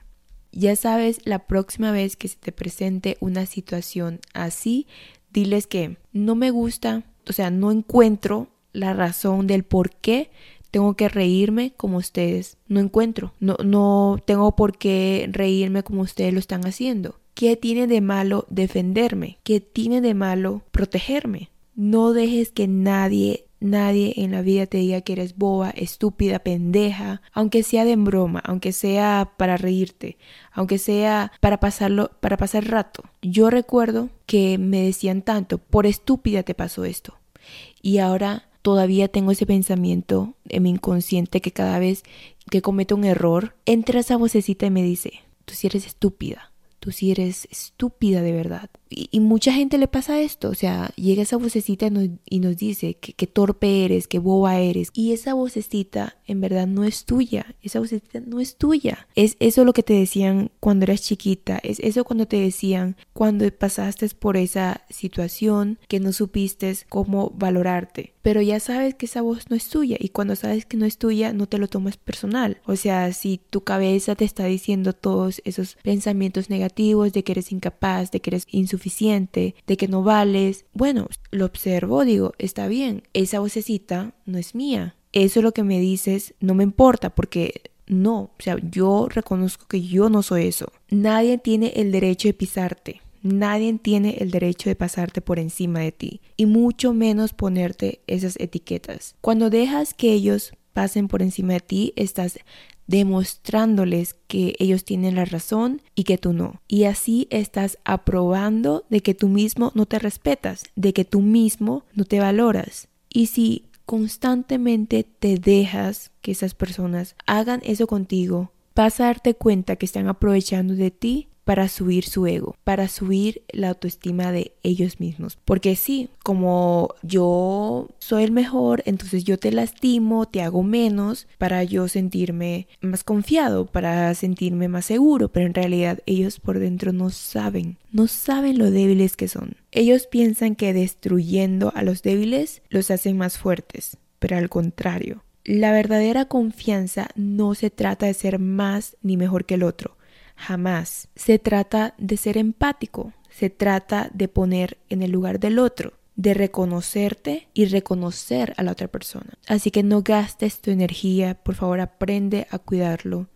ya sabes, la próxima vez que se te presente una situación así, diles que no me gusta, o sea, no encuentro la razón del por qué tengo que reírme como ustedes. No encuentro. No, no tengo por qué reírme como ustedes lo están haciendo. ¿Qué tiene de malo defenderme? ¿Qué tiene de malo protegerme? No dejes que nadie, nadie en la vida te diga que eres boba, estúpida, pendeja, aunque sea de broma, aunque sea para reírte, aunque sea para pasarlo, para pasar rato. Yo recuerdo que me decían tanto, por estúpida te pasó esto. Y ahora todavía tengo ese pensamiento en mi inconsciente que cada vez que cometo un error, entra esa vocecita y me dice, tú sí eres estúpida, tú sí eres estúpida de verdad. Y, mucha gente le pasa esto, o sea, llega esa vocecita y nos, dice que, torpe eres, que boba eres. Y esa vocecita en verdad no es tuya, esa vocecita no es tuya. Es eso lo que te decían cuando eras chiquita, es eso cuando te decían cuando pasaste por esa situación que no supiste cómo valorarte. Pero ya sabes que esa voz no es tuya y cuando sabes que no es tuya no te lo tomas personal. O sea, si tu cabeza te está diciendo todos esos pensamientos negativos de que eres incapaz, de que eres insuficiente, de que no vales. Bueno, lo observo, digo, está bien, esa vocecita no es mía. Eso es lo que me dices, no me importa porque no, o sea, yo reconozco que yo no soy eso. Nadie tiene el derecho de pisarte. Nadie tiene el derecho de pasarte por encima de ti y mucho menos ponerte esas etiquetas. Cuando dejas que ellos pasen por encima de ti, estás demostrándoles que ellos tienen la razón y que tú no. Y así estás aprobando de que tú mismo no te respetas, de que tú mismo no te valoras. Y si constantemente te dejas que esas personas hagan eso contigo, vas a darte cuenta que están aprovechando de ti para subir su ego, para subir la autoestima de ellos mismos. Porque sí, como yo soy el mejor, entonces yo te lastimo, te hago menos para yo sentirme más confiado, para sentirme más seguro, pero en realidad ellos por dentro no saben, no saben lo débiles que son. Ellos piensan que destruyendo a los débiles los hacen más fuertes, pero al contrario. La verdadera confianza no se trata de ser más ni mejor que el otro, Jamás. Se trata de ser empático, se trata de poner en el lugar del otro, de reconocerte y reconocer a la otra persona. Así que no gastes tu energía, por favor aprende a cuidarlo.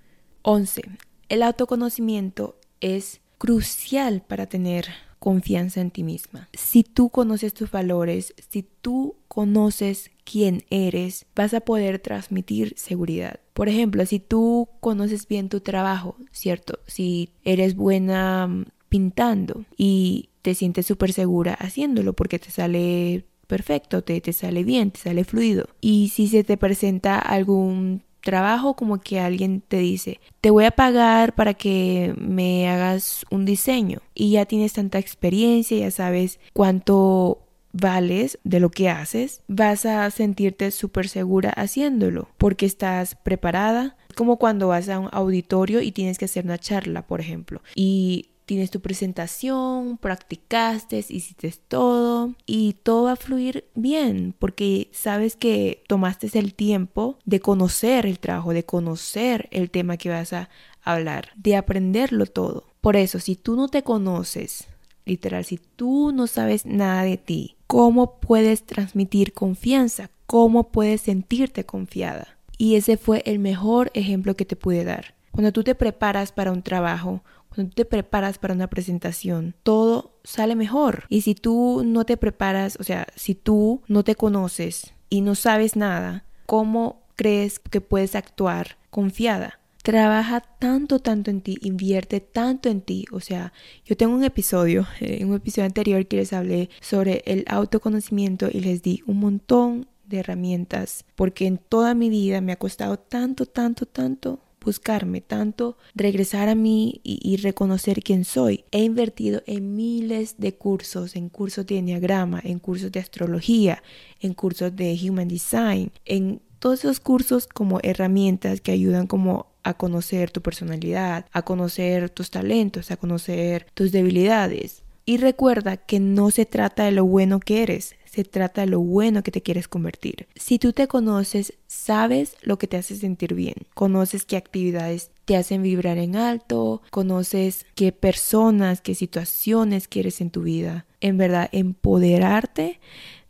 11. El autoconocimiento es crucial para tener confianza en ti misma. Si tú conoces tus valores, si tú conoces quién eres, vas a poder transmitir seguridad. Por ejemplo, si tú conoces bien tu trabajo, ¿cierto? Si eres buena mm, pintando y te sientes súper segura haciéndolo porque te sale perfecto, te, te sale bien, te sale fluido. Y si se te presenta algún trabajo como que alguien te dice, te voy a pagar para que me hagas un diseño y ya tienes tanta experiencia, ya sabes cuánto vales de lo que haces, vas a sentirte súper segura haciéndolo porque estás preparada. Como cuando vas a un auditorio y tienes que hacer una charla, por ejemplo, y tienes tu presentación, practicaste, hiciste todo y todo va a fluir bien porque sabes que tomaste el tiempo de conocer el trabajo, de conocer el tema que vas a hablar, de aprenderlo todo. Por eso, si tú no te conoces, literal, si tú no sabes nada de ti, ¿cómo puedes transmitir confianza? ¿Cómo puedes sentirte confiada? Y ese fue el mejor ejemplo que te pude dar. Cuando tú te preparas para un trabajo cuando te preparas para una presentación, todo sale mejor. Y si tú no te preparas, o sea, si tú no te conoces y no sabes nada, ¿cómo crees que puedes actuar confiada? Trabaja tanto, tanto en ti, invierte tanto en ti. O sea, yo tengo un episodio, en un episodio anterior que les hablé sobre el autoconocimiento y les di un montón de herramientas porque en toda mi vida me ha costado tanto, tanto, tanto buscarme, tanto regresar a mí y, reconocer quién soy. He invertido en miles de cursos, en cursos de enneagrama, en cursos de astrología, en cursos de human design, en todos esos cursos como herramientas que ayudan como a conocer tu personalidad, a conocer tus talentos, a conocer tus debilidades. Y recuerda que no se trata de lo bueno que eres, se trata de lo bueno que te quieres convertir. Si tú te conoces, sabes lo que te hace sentir bien, conoces qué actividades te hacen vibrar en alto, conoces qué personas, qué situaciones quieres en tu vida. En verdad, empoderarte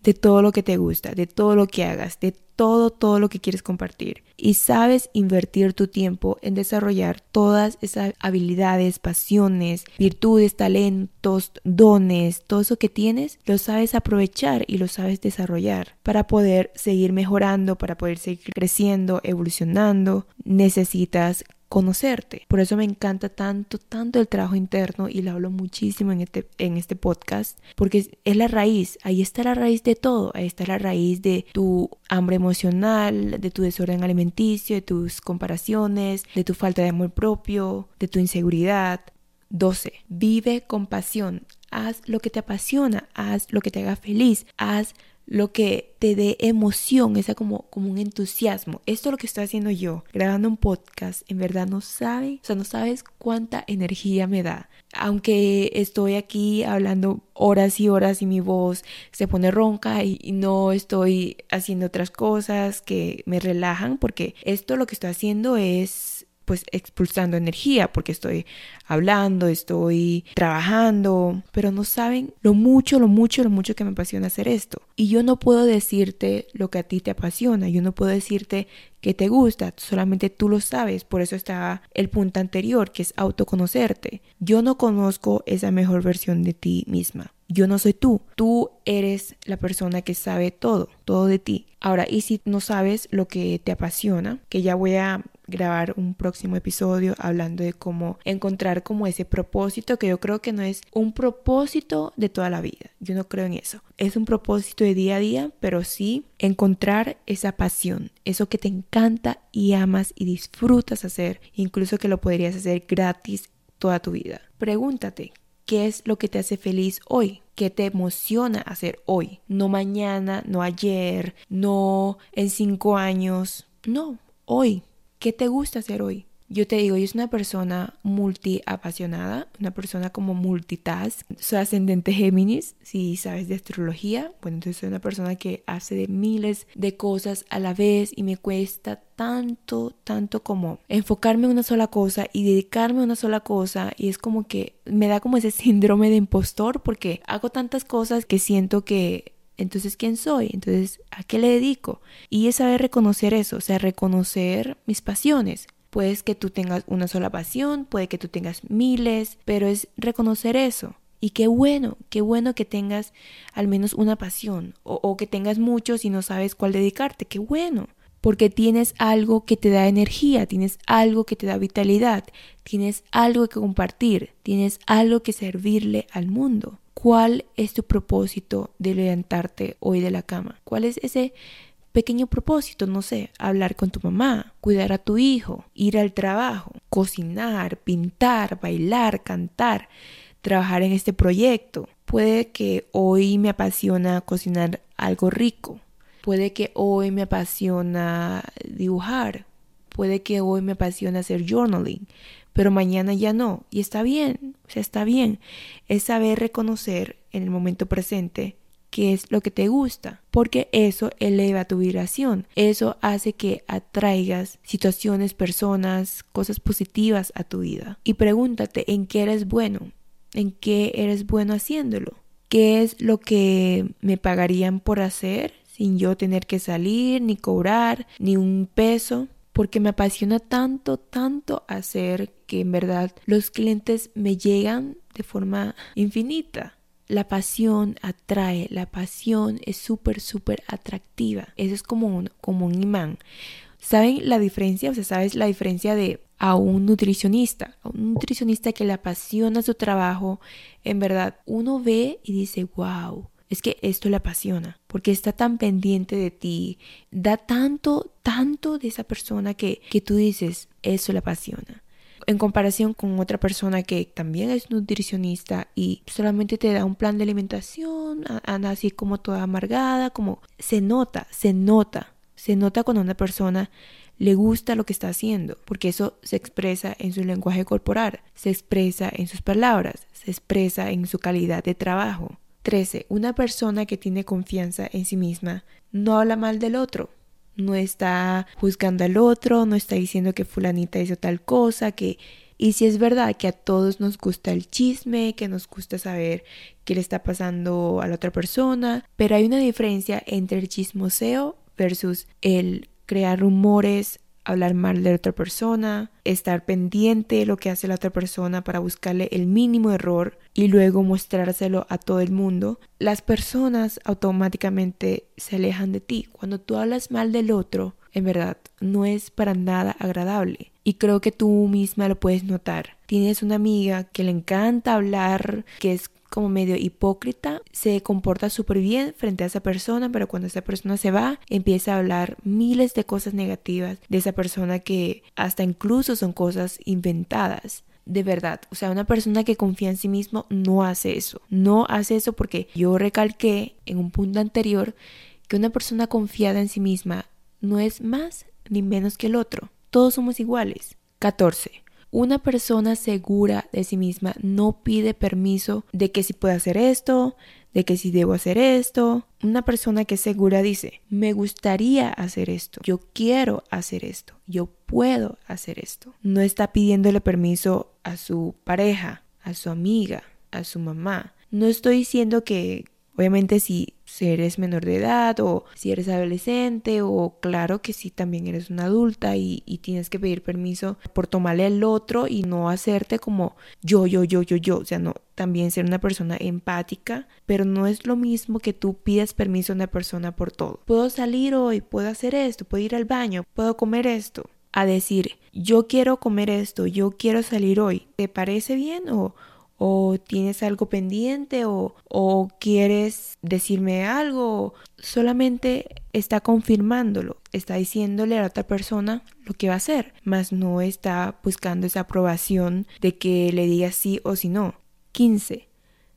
de todo lo que te gusta, de todo lo que hagas, de todo, todo lo que quieres compartir. Y sabes invertir tu tiempo en desarrollar todas esas habilidades, pasiones, virtudes, talentos, dones, todo eso que tienes, lo sabes aprovechar y lo sabes desarrollar para poder seguir mejorando, para poder seguir creciendo, evolucionando. Necesitas conocerte. Por eso me encanta tanto, tanto el trabajo interno y lo hablo muchísimo en este, en este podcast, porque es, la raíz, ahí está la raíz de todo, ahí está la raíz de tu hambre emocional, de tu desorden alimenticio, de tus comparaciones, de tu falta de amor propio, de tu inseguridad. 12. Vive con pasión. Haz lo que te apasiona, haz lo que te haga feliz, haz lo que te dé emoción, esa como, como un entusiasmo. Esto es lo que estoy haciendo yo, grabando un podcast. En verdad no sabes, o sea, no sabes cuánta energía me da. Aunque estoy aquí hablando horas y horas y mi voz se pone ronca y, y no estoy haciendo otras cosas que me relajan, porque esto lo que estoy haciendo es pues expulsando energía porque estoy hablando, estoy trabajando, pero no saben lo mucho, lo mucho, lo mucho que me apasiona hacer esto. Y yo no puedo decirte lo que a ti te apasiona, yo no puedo decirte que te gusta, solamente tú lo sabes, por eso está el punto anterior, que es autoconocerte. Yo no conozco esa mejor versión de ti misma. Yo no soy tú, tú eres la persona que sabe todo, todo de ti. Ahora, y si no sabes lo que te apasiona, que ya voy a grabar un próximo episodio hablando de cómo encontrar como ese propósito que yo creo que no es un propósito de toda la vida. Yo no creo en eso. Es un propósito de día a día, pero sí encontrar esa pasión, eso que te encanta y amas y disfrutas hacer, incluso que lo podrías hacer gratis toda tu vida. Pregúntate, ¿qué es lo que te hace feliz hoy? ¿Qué te emociona hacer hoy? No mañana, no ayer, no en cinco años, no, hoy. ¿Qué te gusta hacer hoy? Yo te digo, yo soy una persona multi apasionada, una persona como multitask. Soy ascendente Géminis, si sabes de astrología. Bueno, entonces soy una persona que hace de miles de cosas a la vez y me cuesta tanto, tanto como enfocarme en una sola cosa y dedicarme a una sola cosa. Y es como que me da como ese síndrome de impostor porque hago tantas cosas que siento que entonces, ¿quién soy? Entonces, ¿a qué le dedico? Y es saber reconocer eso, o sea, reconocer mis pasiones. Puedes que tú tengas una sola pasión, puede que tú tengas miles, pero es reconocer eso. Y qué bueno, qué bueno que tengas al menos una pasión o, o que tengas muchos y no sabes cuál dedicarte, qué bueno porque tienes algo que te da energía, tienes algo que te da vitalidad, tienes algo que compartir, tienes algo que servirle al mundo. ¿Cuál es tu propósito de levantarte hoy de la cama? ¿Cuál es ese pequeño propósito? No sé, hablar con tu mamá, cuidar a tu hijo, ir al trabajo, cocinar, pintar, bailar, cantar, trabajar en este proyecto. Puede que hoy me apasiona cocinar algo rico, Puede que hoy me apasiona dibujar, puede que hoy me apasiona hacer journaling, pero mañana ya no. Y está bien, o sea, está bien. Es saber reconocer en el momento presente qué es lo que te gusta, porque eso eleva tu vibración, eso hace que atraigas situaciones, personas, cosas positivas a tu vida. Y pregúntate en qué eres bueno, en qué eres bueno haciéndolo, qué es lo que me pagarían por hacer sin yo tener que salir, ni cobrar, ni un peso, porque me apasiona tanto, tanto hacer que en verdad los clientes me llegan de forma infinita. La pasión atrae, la pasión es súper, súper atractiva. Eso es como un, como un imán. ¿Saben la diferencia? O sea, ¿sabes la diferencia de a un nutricionista? A un nutricionista que le apasiona su trabajo, en verdad, uno ve y dice, wow, es que esto le apasiona, porque está tan pendiente de ti, da tanto, tanto de esa persona que, que tú dices, eso le apasiona. En comparación con otra persona que también es nutricionista y solamente te da un plan de alimentación, anda así como toda amargada, como se nota, se nota, se nota cuando una persona le gusta lo que está haciendo, porque eso se expresa en su lenguaje corporal, se expresa en sus palabras, se expresa en su calidad de trabajo. 13. Una persona que tiene confianza en sí misma no habla mal del otro, no está juzgando al otro, no está diciendo que fulanita hizo tal cosa, que... Y si es verdad que a todos nos gusta el chisme, que nos gusta saber qué le está pasando a la otra persona, pero hay una diferencia entre el chismoseo versus el crear rumores hablar mal de otra persona, estar pendiente de lo que hace la otra persona para buscarle el mínimo error y luego mostrárselo a todo el mundo, las personas automáticamente se alejan de ti. Cuando tú hablas mal del otro, en verdad, no es para nada agradable. Y creo que tú misma lo puedes notar. Tienes una amiga que le encanta hablar, que es como medio hipócrita, se comporta súper bien frente a esa persona, pero cuando esa persona se va, empieza a hablar miles de cosas negativas de esa persona que hasta incluso son cosas inventadas de verdad. O sea, una persona que confía en sí mismo no hace eso. No hace eso porque yo recalqué en un punto anterior que una persona confiada en sí misma no es más ni menos que el otro. Todos somos iguales. 14. Una persona segura de sí misma no pide permiso de que si puedo hacer esto, de que si debo hacer esto. Una persona que es segura dice, me gustaría hacer esto, yo quiero hacer esto, yo puedo hacer esto. No está pidiéndole permiso a su pareja, a su amiga, a su mamá. No estoy diciendo que Obviamente si, eres menor de edad o si eres adolescente o claro que si también eres una adulta y, y, tienes que pedir permiso por tomarle al otro y no hacerte como yo, yo, yo, yo, yo. O sea, no, también ser una persona empática, pero no es lo mismo que tú pidas permiso a una persona por todo. Puedo salir hoy, puedo hacer esto, puedo ir al baño, puedo comer esto. A decir, yo quiero comer esto, yo quiero salir hoy. ¿Te parece bien o, o tienes algo pendiente o, o quieres decirme algo, solamente está confirmándolo, está diciéndole a la otra persona lo que va a hacer, mas no está buscando esa aprobación de que le diga sí o si no. 15.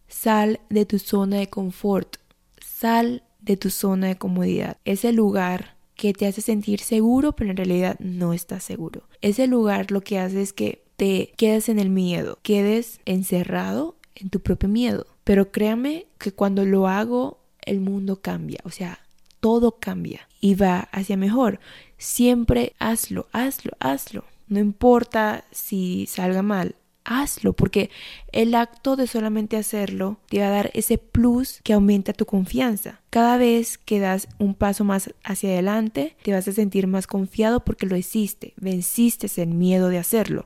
Sal de tu zona de confort, sal de tu zona de comodidad, ese lugar que te hace sentir seguro, pero en realidad no estás seguro. Ese lugar lo que hace es que te quedes en el miedo, quedes encerrado en tu propio miedo. Pero créame que cuando lo hago, el mundo cambia, o sea, todo cambia y va hacia mejor. Siempre hazlo, hazlo, hazlo. No importa si salga mal, hazlo, porque el acto de solamente hacerlo te va a dar ese plus que aumenta tu confianza. Cada vez que das un paso más hacia adelante, te vas a sentir más confiado porque lo hiciste, venciste el miedo de hacerlo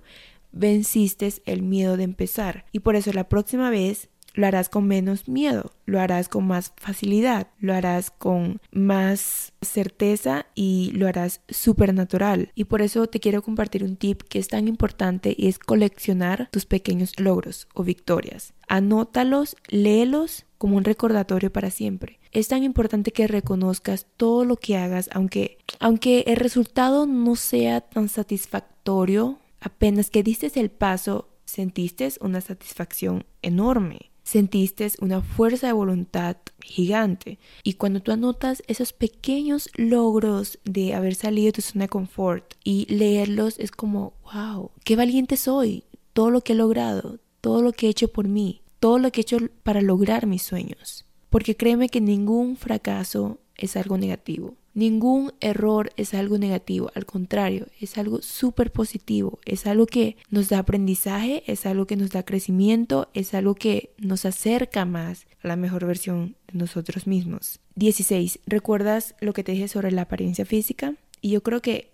venciste el miedo de empezar. Y por eso la próxima vez lo harás con menos miedo, lo harás con más facilidad, lo harás con más certeza y lo harás súper natural. Y por eso te quiero compartir un tip que es tan importante y es coleccionar tus pequeños logros o victorias. Anótalos, léelos como un recordatorio para siempre. Es tan importante que reconozcas todo lo que hagas, aunque, aunque el resultado no sea tan satisfactorio, apenas que diste el paso, sentiste una satisfacción enorme sentiste una fuerza de voluntad gigante. Y cuando tú anotas esos pequeños logros de haber salido de tu zona de confort y leerlos, es como, wow, qué valiente soy, todo lo que he logrado, todo lo que he hecho por mí, todo lo que he hecho para lograr mis sueños. Porque créeme que ningún fracaso es algo negativo. Ningún error es algo negativo, al contrario, es algo súper positivo, es algo que nos da aprendizaje, es algo que nos da crecimiento, es algo que nos acerca más a la mejor versión de nosotros mismos. 16. ¿Recuerdas lo que te dije sobre la apariencia física? Y yo creo que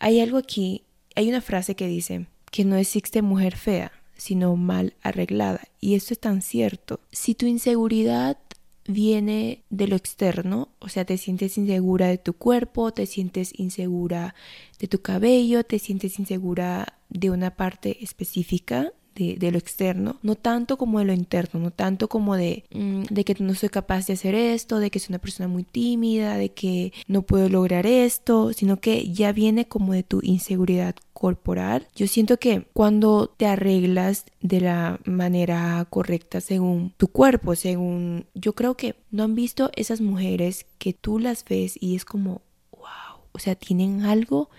hay algo aquí, hay una frase que dice que no existe mujer fea, sino mal arreglada. Y esto es tan cierto. Si tu inseguridad viene de lo externo, o sea, te sientes insegura de tu cuerpo, te sientes insegura de tu cabello, te sientes insegura de una parte específica de, lo externo, no tanto como de lo interno, no tanto como de, mm, de que no soy capaz de hacer esto, de que soy una persona muy tímida, de que no puedo lograr esto, sino que ya viene como de tu inseguridad corporal. Yo siento que cuando te arreglas de la manera correcta según tu cuerpo, según yo creo que no han visto esas mujeres que tú las ves y es como wow, o sea, tienen algo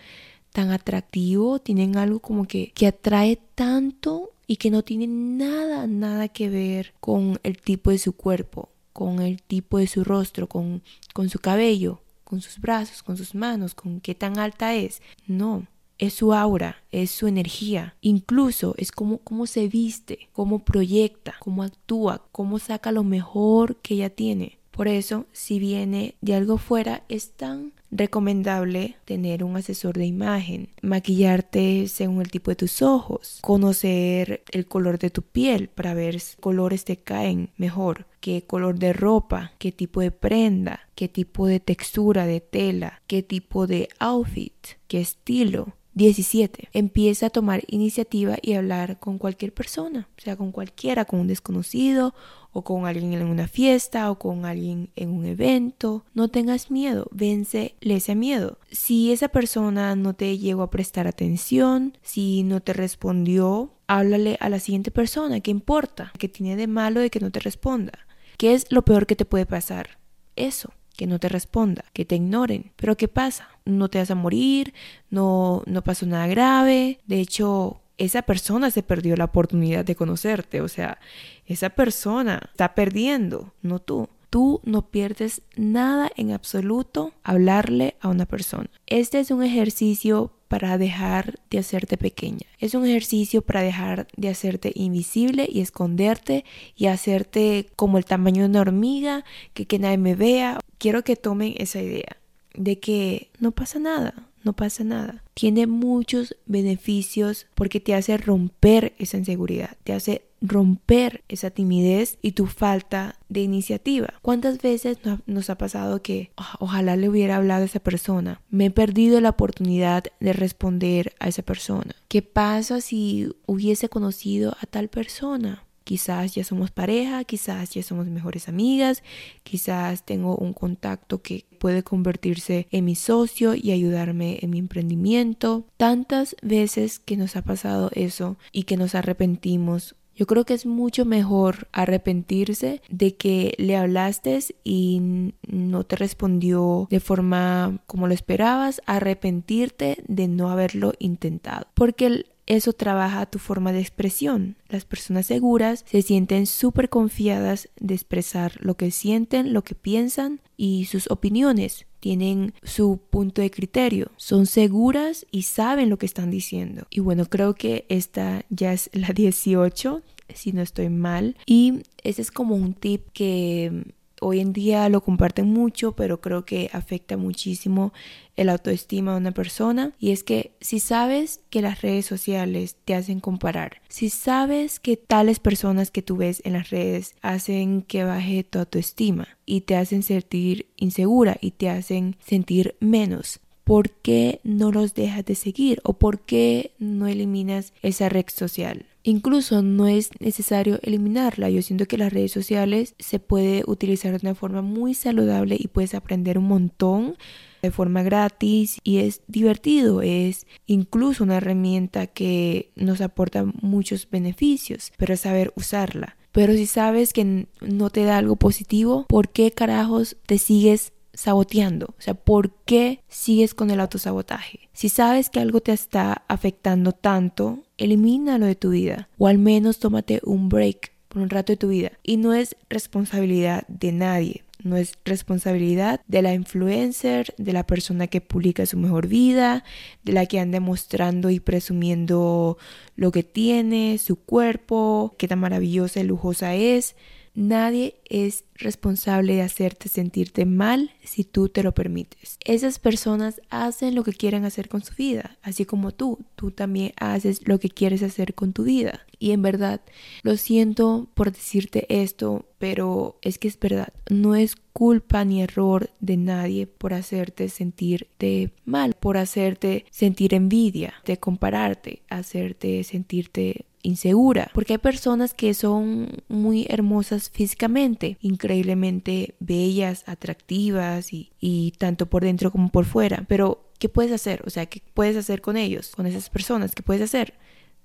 tan atractivo, tienen algo como que, que atrae tanto y que no tiene nada, nada que ver con el tipo de su cuerpo, con el tipo de su rostro, con, con su cabello, con sus brazos, con sus manos, con qué tan alta es. No, es su aura, es su energía, incluso es como cómo se viste, cómo proyecta, cómo actúa, cómo saca lo mejor que ella tiene. Por eso, si viene de algo fuera, es tan recomendable tener un asesor de imagen, maquillarte según el tipo de tus ojos, conocer el color de tu piel para ver qué colores te caen mejor, qué color de ropa, qué tipo de prenda, qué tipo de textura de tela, qué tipo de outfit, qué estilo. 17. Empieza a tomar iniciativa y hablar con cualquier persona, o sea, con cualquiera, con un desconocido o con alguien en una fiesta o con alguien en un evento. No tengas miedo, vence ese miedo. Si esa persona no te llegó a prestar atención, si no te respondió, háblale a la siguiente persona. ¿Qué importa? ¿Qué tiene de malo de que no te responda? ¿Qué es lo peor que te puede pasar? Eso que no te responda, que te ignoren. Pero ¿qué pasa? No te vas a morir, no, no pasó nada grave. De hecho, esa persona se perdió la oportunidad de conocerte. O sea, esa persona está perdiendo, no tú. Tú no pierdes nada en absoluto hablarle a una persona. Este es un ejercicio para dejar de hacerte pequeña. Es un ejercicio para dejar de hacerte invisible y esconderte y hacerte como el tamaño de una hormiga, que, que nadie me vea. Quiero que tomen esa idea de que no pasa nada, no pasa nada. Tiene muchos beneficios porque te hace romper esa inseguridad, te hace romper esa timidez y tu falta de iniciativa. ¿Cuántas veces nos ha pasado que ah, ojalá le hubiera hablado a esa persona? Me he perdido la oportunidad de responder a esa persona. ¿Qué pasa si hubiese conocido a tal persona? Quizás ya somos pareja, quizás ya somos mejores amigas, quizás tengo un contacto que puede convertirse en mi socio y ayudarme en mi emprendimiento. Tantas veces que nos ha pasado eso y que nos arrepentimos yo creo que es mucho mejor arrepentirse de que le hablaste y no te respondió de forma como lo esperabas, arrepentirte de no haberlo intentado. Porque eso trabaja tu forma de expresión. Las personas seguras se sienten súper confiadas de expresar lo que sienten, lo que piensan y sus opiniones. Tienen su punto de criterio, son seguras y saben lo que están diciendo. Y bueno, creo que esta ya es la 18, si no estoy mal. Y ese es como un tip que hoy en día lo comparten mucho, pero creo que afecta muchísimo el autoestima de una persona. Y es que si sabes que las redes sociales te hacen comparar, si sabes que tales personas que tú ves en las redes hacen que baje tu autoestima y te hacen sentir insegura y te hacen sentir menos, ¿por qué no los dejas de seguir o por qué no eliminas esa red social? Incluso no es necesario eliminarla. Yo siento que las redes sociales se puede utilizar de una forma muy saludable y puedes aprender un montón de forma gratis y es divertido, es incluso una herramienta que nos aporta muchos beneficios, pero es saber usarla. Pero si sabes que no te da algo positivo, ¿por qué carajos te sigues saboteando? O sea, ¿por qué sigues con el autosabotaje? Si sabes que algo te está afectando tanto, elimínalo de tu vida o al menos tómate un break por un rato de tu vida. Y no es responsabilidad de nadie. No es responsabilidad de la influencer, de la persona que publica su mejor vida, de la que anda mostrando y presumiendo lo que tiene, su cuerpo, qué tan maravillosa y lujosa es. Nadie es responsable de hacerte sentirte mal si tú te lo permites. Esas personas hacen lo que quieren hacer con su vida, así como tú, tú también haces lo que quieres hacer con tu vida. Y en verdad, lo siento por decirte esto, pero es que es verdad, no es culpa ni error de nadie por hacerte sentirte mal, por hacerte sentir envidia, de compararte, hacerte sentirte insegura, porque hay personas que son muy hermosas físicamente, increíblemente bellas, atractivas y, y tanto por dentro como por fuera, pero ¿qué puedes hacer? O sea, ¿qué puedes hacer con ellos, con esas personas? ¿Qué puedes hacer?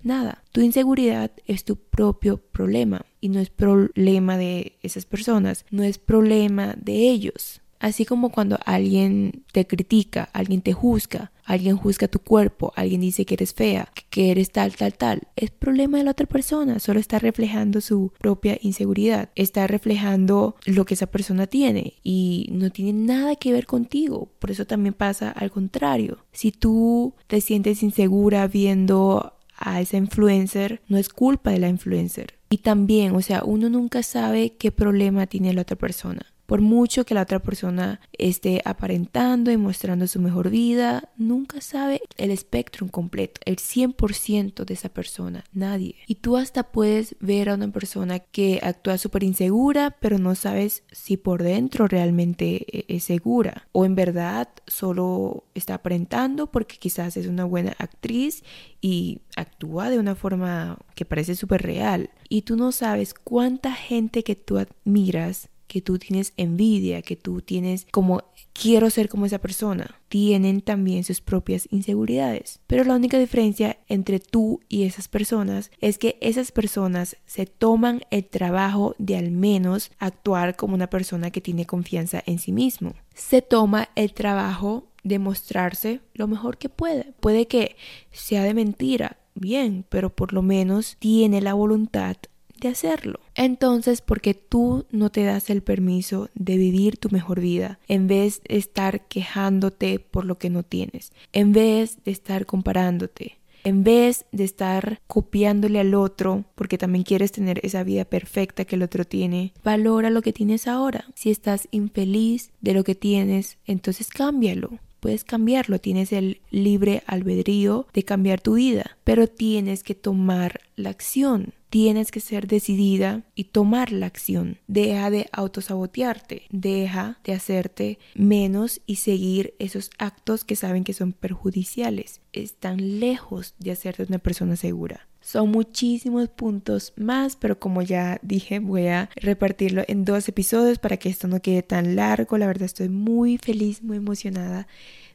Nada. Tu inseguridad es tu propio problema y no es problema de esas personas, no es problema de ellos. Así como cuando alguien te critica, alguien te juzga, alguien juzga tu cuerpo, alguien dice que eres fea, que eres tal, tal, tal, es problema de la otra persona, solo está reflejando su propia inseguridad, está reflejando lo que esa persona tiene y no tiene nada que ver contigo. Por eso también pasa al contrario. Si tú te sientes insegura viendo a esa influencer, no es culpa de la influencer. Y también, o sea, uno nunca sabe qué problema tiene la otra persona. Por mucho que la otra persona esté aparentando y mostrando su mejor vida, nunca sabe el espectro completo, el 100% de esa persona, nadie. Y tú hasta puedes ver a una persona que actúa súper insegura, pero no sabes si por dentro realmente e-, es segura o en verdad solo está aparentando porque quizás es una buena actriz y actúa de una forma que parece súper real. Y tú no sabes cuánta gente que tú admiras que tú tienes envidia, que tú tienes como quiero ser como esa persona, tienen también sus propias inseguridades. Pero la única diferencia entre tú y esas personas es que esas personas se toman el trabajo de al menos actuar como una persona que tiene confianza en sí mismo. Se toma el trabajo de mostrarse lo mejor que puede. Puede que sea de mentira, bien, pero por lo menos tiene la voluntad de hacerlo. Entonces, porque tú no te das el permiso de vivir tu mejor vida, en vez de estar quejándote por lo que no tienes, en vez de estar comparándote, en vez de estar copiándole al otro, porque también quieres tener esa vida perfecta que el otro tiene, valora lo que tienes ahora. Si estás infeliz de lo que tienes, entonces cámbialo puedes cambiarlo, tienes el libre albedrío de cambiar tu vida, pero tienes que tomar la acción. Tienes que ser decidida y tomar la acción. Deja de autosabotearte, deja de hacerte menos y seguir esos actos que saben que son perjudiciales. Están lejos de hacerte una persona segura. Son muchísimos puntos más, pero como ya dije, voy a repartirlo en dos episodios para que esto no quede tan largo. La verdad estoy muy feliz, muy emocionada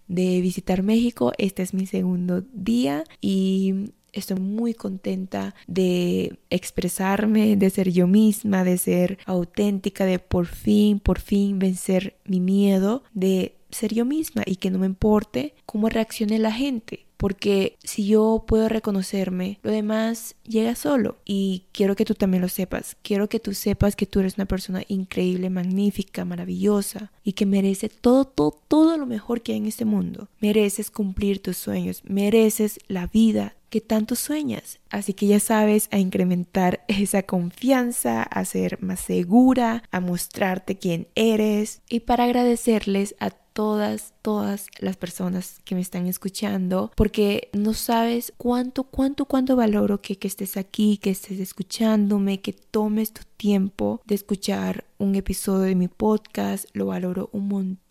de visitar México. Este es mi segundo día y Estoy muy contenta de expresarme, de ser yo misma, de ser auténtica, de por fin, por fin vencer mi miedo, de ser yo misma y que no me importe cómo reaccione la gente porque si yo puedo reconocerme, lo demás llega solo. Y quiero que tú también lo sepas. Quiero que tú sepas que tú eres una persona increíble, magnífica, maravillosa y que merece todo, todo, todo lo mejor que hay en este mundo. Mereces cumplir tus sueños, mereces la vida que tanto sueñas. Así que ya sabes a incrementar esa confianza, a ser más segura, a mostrarte quién eres y para agradecerles a todas, todas las personas que me están escuchando, porque no sabes cuánto, cuánto, cuánto valoro que, que estés aquí, que estés escuchándome, que tomes tu tiempo de escuchar un episodio de mi podcast, lo valoro un montón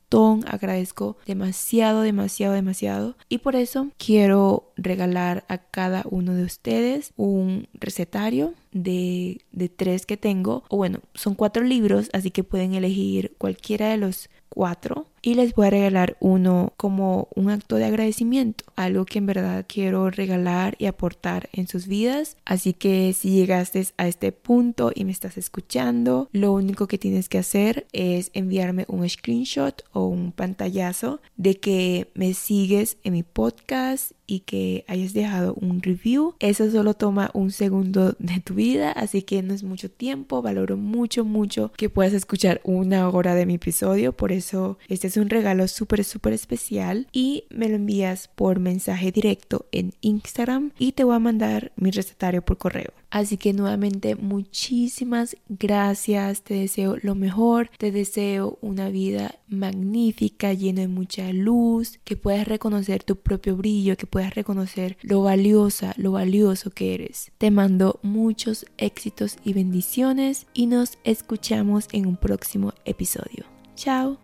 agradezco demasiado, demasiado, demasiado. Y por eso quiero regalar a cada uno de ustedes un recetario de, de tres que tengo. O bueno, son cuatro libros, así que pueden elegir cualquiera de los cuatro y les voy a regalar uno como un acto de agradecimiento, algo que en verdad quiero regalar y aportar en sus vidas. Así que si llegaste a este punto y me estás escuchando, lo único que tienes que hacer es enviarme un screenshot o un pantallazo de que me sigues en mi podcast y que hayas dejado un review. Eso solo toma un segundo de tu vida, así que no es mucho tiempo. Valoro mucho, mucho que puedas escuchar una hora de mi episodio. Por eso este es un regalo súper, súper especial y me lo envías por mensaje directo en Instagram y te voy a mandar mi recetario por correo. Así que nuevamente muchísimas gracias, te deseo lo mejor, te deseo una vida magnífica, llena de mucha luz, que puedas reconocer tu propio brillo, que puedas reconocer lo valiosa, lo valioso que eres. Te mando muchos éxitos y bendiciones y nos escuchamos en un próximo episodio. Chao.